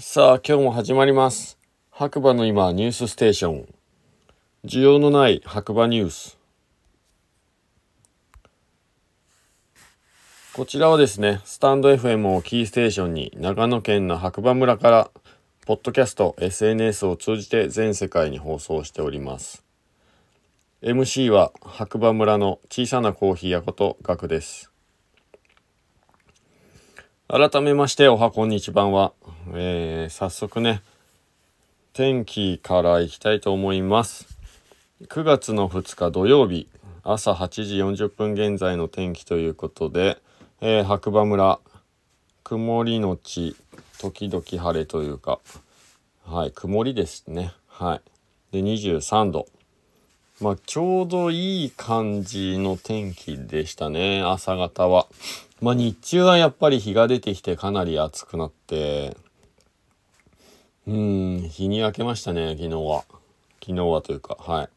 さあ、今日も始まります。白馬の今、ニュースステーション。需要のない白馬ニュース。こちらはですね、スタンド FM をキーステーションに、長野県の白馬村から、ポッドキャスト、SNS を通じて全世界に放送しております。MC は白馬村の小さなコーヒー屋ことガクです。改めましておはこんにちばんは、えー、早速ね天気からいきたいと思います。9月の2日土曜日朝8時40分現在の天気ということで、えー白馬村曇りのち時々晴れというかはい曇りですね。はい。で23度。まあちょうどいい感じの天気でしたね朝方は。まあ日中はやっぱり日が出てきてかなり暑くなって。うん日に焼けましたね昨日は。昨日はというかはい。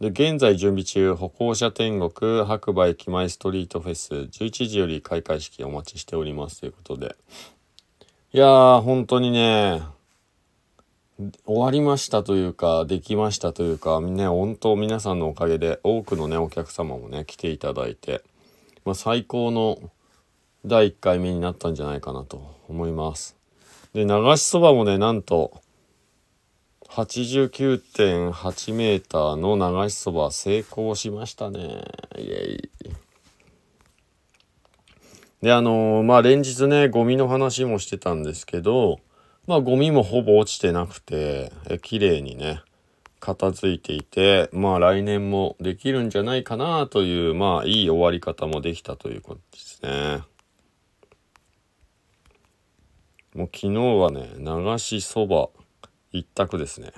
で現在準備中歩行者天国白馬駅前ストリートフェス11時より開会式お待ちしておりますということで。いやー本当にね終わりましたというかできましたというかね本当皆さんのおかげで多くのねお客様もね来ていただいてまあ、最高の第1回目になったんじゃないかなと思います。で流しそばもねなんと89.8メーターの流しそば成功しましたね。イエイであのーまあ連日ねゴミの話もしてたんですけどまあゴミもほぼ落ちてなくてえ綺麗にね片付いていてまあ来年もできるんじゃないかなというまあいい終わり方もできたということですね。もう昨日はね流しそば一択ですね。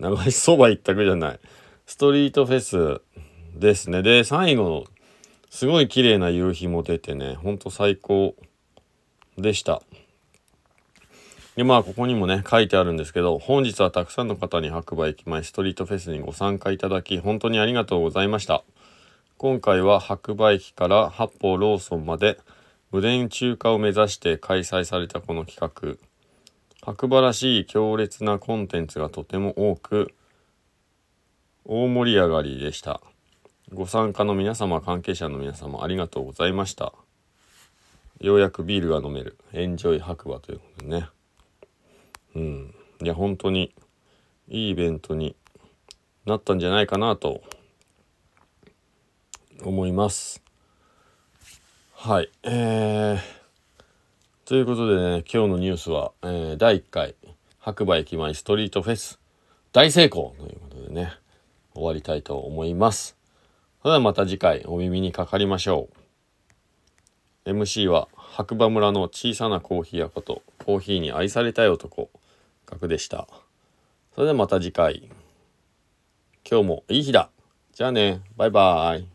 流しそば一択じゃないストリートフェスですね。で最後のすごい綺麗な夕日も出てねほんと最高でした。でまあここにもね書いてあるんですけど本日はたくさんの方に白馬駅前ストリートフェスにご参加いただき本当にありがとうございました。今回は白馬駅から八方ローソンまで無電中華を目指して開催されたこの企画。白馬らしい強烈なコンテンツがとても多く大盛り上がりでした。ご参加の皆様関係者の皆様ありがとうございました。ようやくビールが飲める。エンジョイ白馬ということでね。うん、いや本当にいいイベントになったんじゃないかなと思います。はい、えー、ということでね今日のニュースは、えー第1回白馬駅前ストリートフェス大成功ということでね終わりたいと思います。それではまた次回お耳にかかりましょう。MC は白馬村の小さなコーヒー屋ことコーヒーに愛されたい男画でした。それではまた次回。今日もいい日だ。じゃあね。バイバーイ。